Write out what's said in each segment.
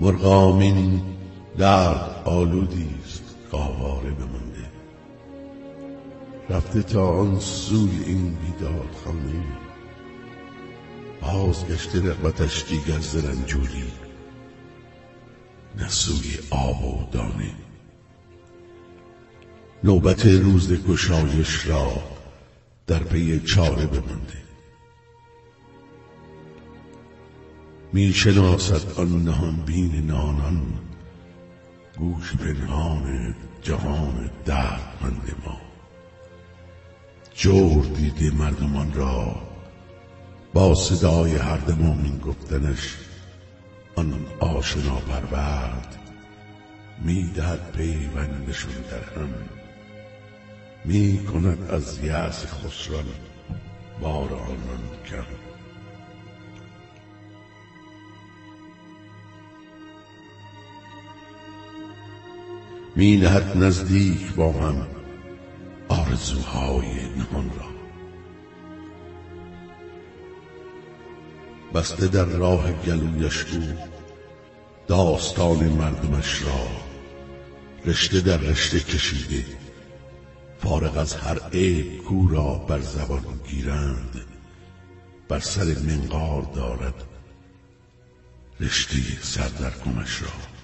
مرغامین درد آلودی است گاواره بمانده. رفته تا آن سوی این بیداد خانه. بازگشته رغبتش دیگر زرنجوری نه سوی آب و دانه. نوبت روز گشایش را در پی چاره بمانده. می شناسد آن نهان بین نانان گوش پنهان جهان دردمند ما. جور دیده مردمان را با صدای هر دمومین گفتنش آن آشنا پرورد. می دهد پیوندشون در هم می کند از یأس خسران بار آنان کم. می نهد نزدیک با هم آرزوهای نهان را. بسته در راه گلویش او داستان مردمش را رشته در رشته کشیده فارغ از هر عیب کو را بر زبان گیرند بر سر منقار دارد رشته سردرگمش را.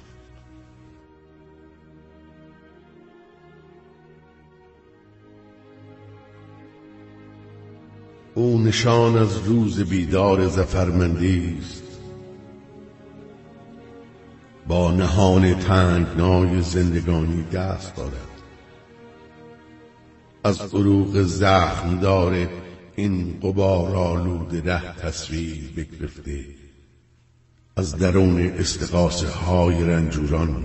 او نشان از روز بیدار زفرمندی است. با نهان تنگنای زندگانی دست دارد. از عروق زخم داره این قبار آلود ره تصویر بگرفته. از درون استقاسه های رنجوران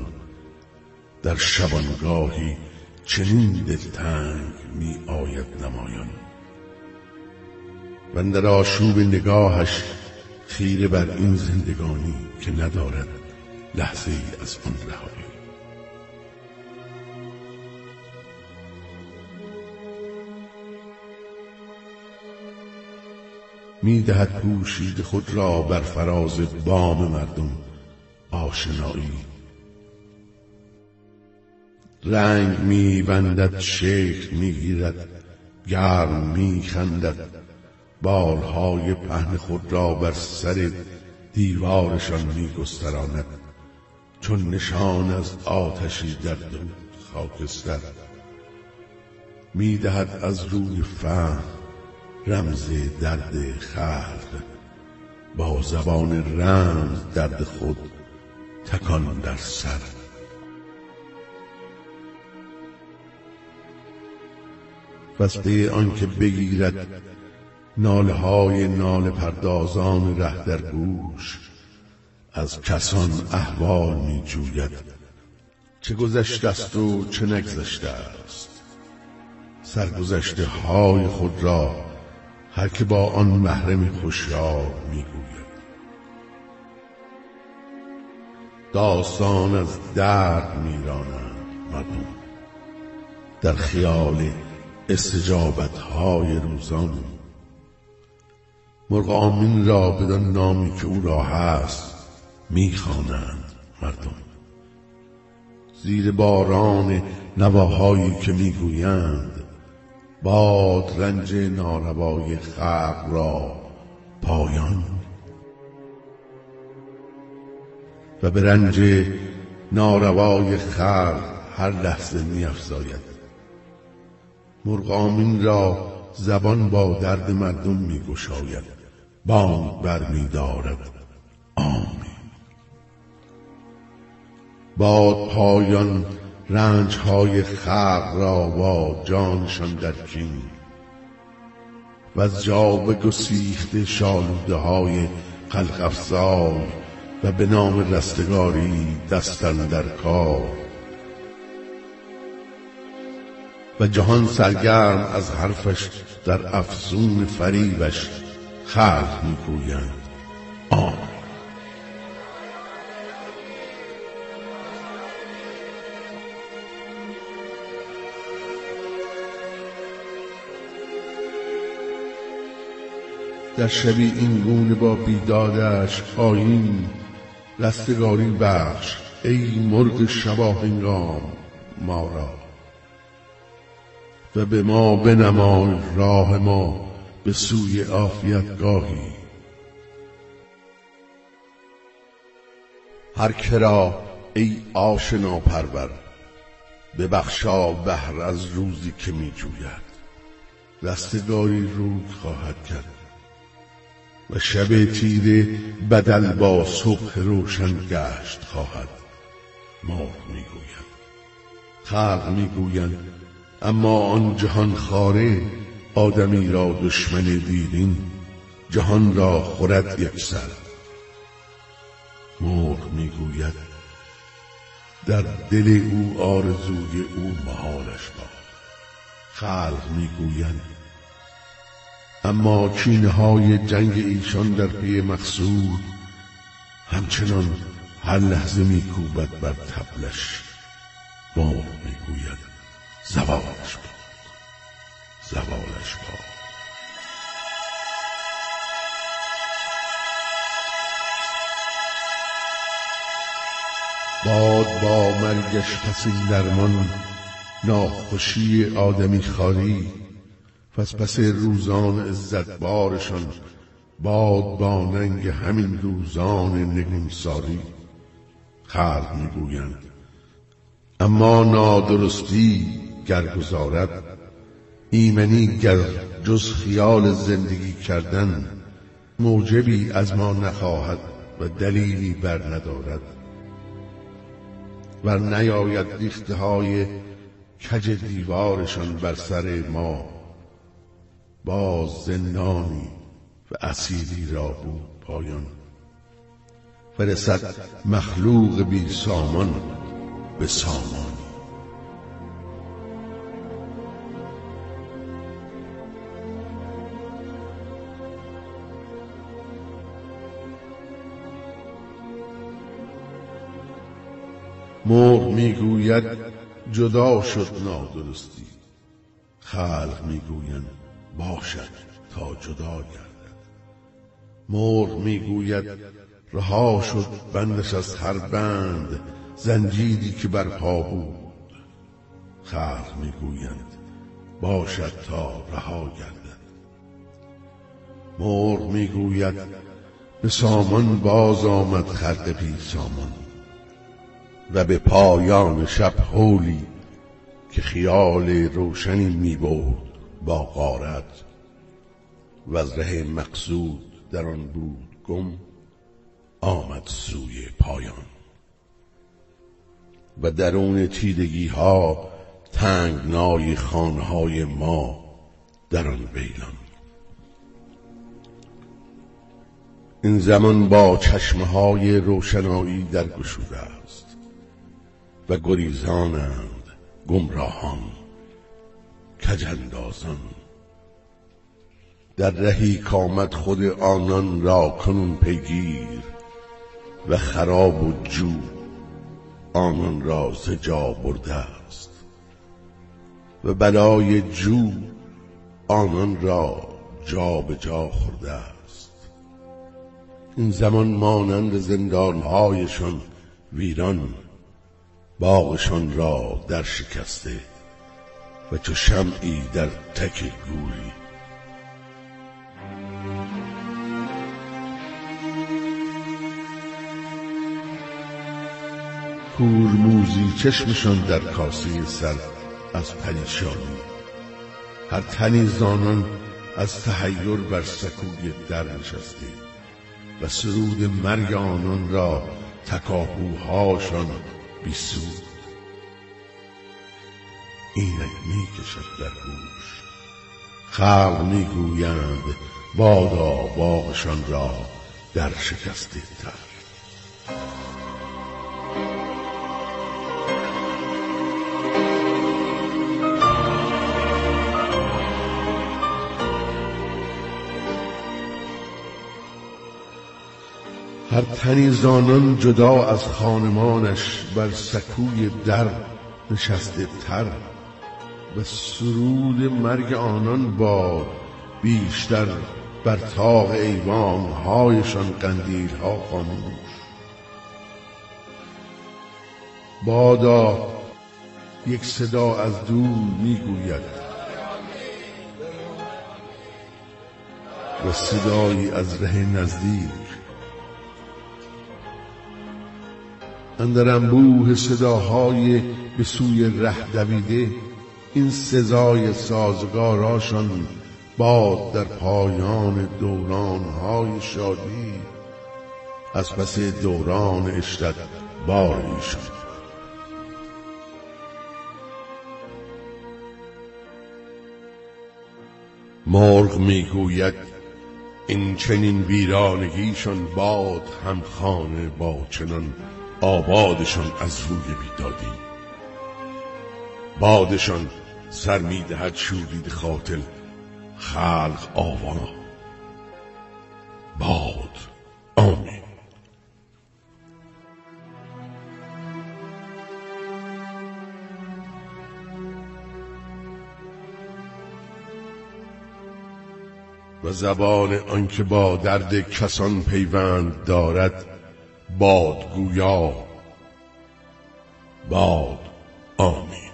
در شبانگاهی چنین دلتنگ می آید نمایان. و در آشوب نگاهش خیره بر این زندگانی که ندارد لحظه ای از آن رهایی. می دهد پوشید خود را بر فراز بام مردم آشنایی. رنگ می بندد شکل می گیرد گرم می خندد بالهای پهن خود را بر سر دیوارشان می گستراند چون نشان از آتشی در دود خاکستر می دهد از روی فهم رمز درد خلق. با زبان رمز درد خود تکان در سر. بسته آنکه بگیرد ناله های ناله پردازان ره در گوش. از کسان احوال می جوید چه گذشته است و چه نگذشته است. سرگذشته های خود را هر که با آن محرم خوشیار می‌گوید. داستان از درد میرانند مردم. در خیال استجابت های روزان مرغ آمین را بدان نامی که او را هست می‌خوانند مردم. زیر باران نواهایی که می‌گویند باد رنج ناروای خلق را پایان. و به رنج ناروای خلق هر لحظه میافزاید. مرغامین را زبان با درد مردم میگشاید. بانگ برمیدارد آمین. باد پایان رنج های خلق را با جانشان در کین. و از جا گسیخته شالوده های خلق افزای و به نام رستگاری دستن در کار. و جهان سرگرم از حرفش در افسون فریبش خلق می‌گویند آمین در شبی این گونه با بیدادش آیین رستگاری بخش ای مرغ شباهنگام ما را. و به ما بنمای راه ما. به سوی عافیت گاهی هر کرا ای آشنا پرور ببخشا بهر از روزی که می جوید رستگاری روی خواهد کرد و شب تیره بدل با صبح روشن گشت خواهد. مرغ می‌گوید خلق می‌گویند اما آن جهان خاره آدمی را دشمن دیرین جهان را خورد یک سر. مرغ می‌گوید در دل او آرزوی او محالش باد. خلق می‌گویند اما کینه های جنگ ایشان در پی مقصود همچنان هر لحظه میکوبد بر تبلش مرغ می‌گوید زوالش باد. زوالش باد باد با مرگش پس این درمان ناخوشی آدمی خاری پس پس روزان عزت بارشان باد با ننگ همین روزان نگونساری خلق می‌گویند اما نادرستی گر گذارد ایمنی گر جز خیال زندگی کردن موجبی از ما نخواهد و دلیلی بر ندارد. ور نیاید ریخته های کج دیوارشان بر سر ما باز زندانی و اسیری را بود پایان. فرسد مخلوق بی سامان به سامانی مرغ می‌گوید جدا شد نادرستی. خلق می‌گویند باشد تا جدا گردد. مرغ می‌گوید رها شد بندش از هر بند زنجیری که بر پا بود. خلق می‌گویند باشد تا رها گردد. مرغ می‌گوید به سامان باز آمد خرق بی سامان و به پایان شب حولی که خیال روشنی می بود با غارت و از ره مقصود در آن بود گم آمد سوی پایان. و درون تیرگی ها تنگنای خانهای ما در آن بیلان این زمان با چشمه های روشنایی در گشوده است. و گریزانند گمراهان کجندازان در رهی کامد خود آنان را کنون پیگیر و خراب و جو آنان را ز جا برده است و بلای جو آنان را جا به جا خورده است. این زمان مانند زندانهایشان ویران باغشان را در شکسته و چو شمعی در تک گوری. کورموزی چشمشان در کاسه سر از پریشانی. هر تنی زانان از تحیر بر سکوی در نشسته و سرود مرگ آنان را تکاپوهاشان بی سود اینک می کشد در گوش. خلق می گویند بادا باغشان را در شکسته تر. هر تنی زانان جدا از خانمانش بر سکوی در نشسته تر. و سرود مرگ آنان با بیشتر بر طاق ایوان هایشان قندیل ها خاموش. بادا یک صدا از دور می‌گوید. و صدایی از ره نزدیک اندر انبوه صداهای به سوی ره دویده این سزای سازگاراشان باد در پایان دورانهای شادی. از پس دوران اشتد بار شد. مرغ می‌گوید این چنین ویرانگیشان باد هم خانه با چنان آبادشان از روی بیدادی بادشان سر می‌دهد شورید خاطل خلق آوا. باد. آمین. و زبان آنکه با درد کسان پیوند دارد بادگویا. باد. آمین.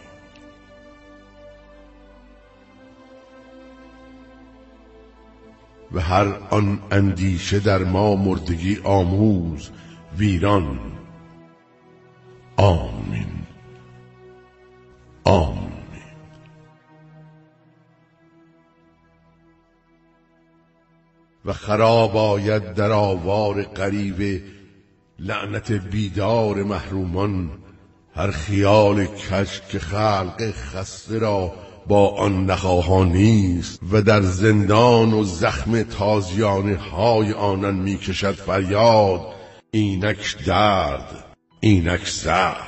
و هر آن اندیشه در ما مردگی آموز ویران. آمین. آمین. و خراب آید در آوار غریب لعنت بیدار محرومان هر خیال کش که خلق خسته را با آن نخواهان نیست و در زندان و زخم تازیانه های آنان می‌کشد فریاد اینک درد اینک زخم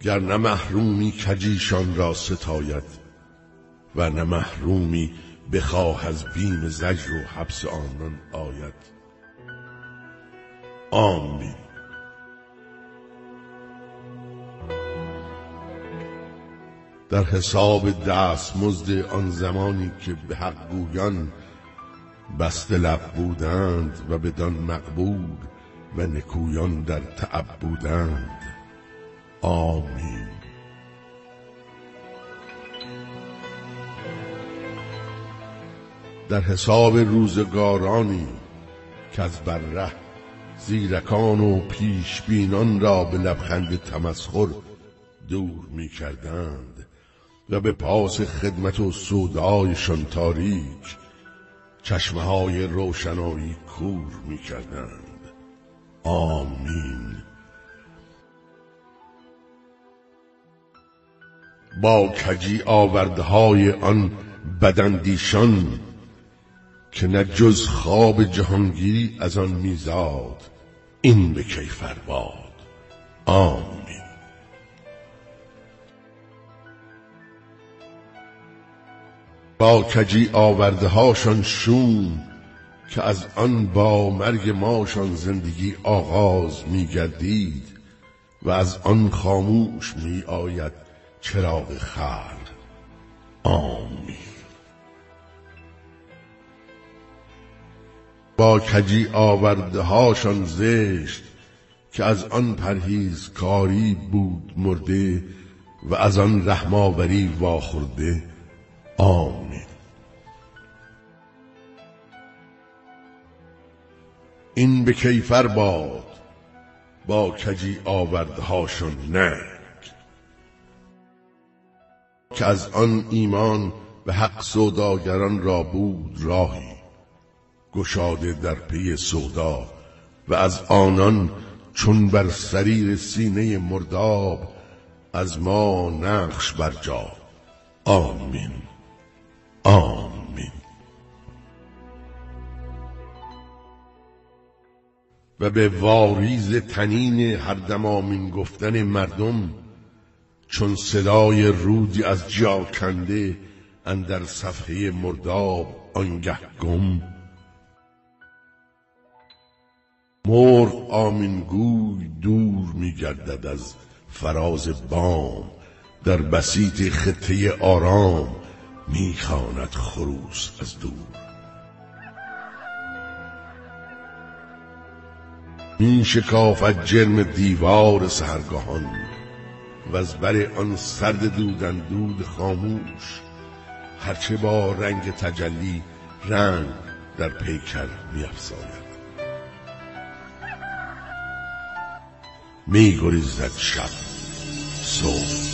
گر نه محرومی کجیشان را ستاید و نه محرومی بخواه از بیم زجر و حبس آنان آید. آمین. در حساب دست مزد آن زمانی که به حق گویان بسته لب بودند و بدان مقبول و نکویان در تعب بودند. آمین. در حساب روزگارانی که از بره زیرکان و پیشبینان را به لبخند تمسخر دور می کردند و به پاس خدمت و سودایشان تاریک چشمه های روشنایی کور می کردند آمین. با کجی آوردهای آن بدندیشان که نه جز خواب جهانگیری از آن میزاد این به کیفر باد. آمین. با کجی آورده هاشان شوم که از آن با مرگ ماشان زندگی آغاز میگردید و از آن خاموش می آید چراغ خلق. آمین. با کجی آورده هاشان زشت که از آن پرهیز کاری بود مرده و از آن رحماوری واخورده. آمین. این به کیفر باد با کجی آورده هاشان نه که از آن ایمان به حق سوداگران را بود راهی. گشاده در پی سودا و از آنان چون بر سریر سینه مرداب از ما نقش برجا. آمین. آمین. و به واریز تنین هر دم آمین گفتن مردم چون صدای رودی از جا کنده اندر صفحه مرداب آنگه گم مرغ آمینگوی دور میگردد از فراز بام. در بسیط خطه آرام می‌خواند خروس از دور. می شکافت جرم دیوار سهرگاهان و از بر آن سرد دودن دود خاموش. هرچه با رنگ تجلی رنگ در پیکر می افزاید می گریزد شب صبح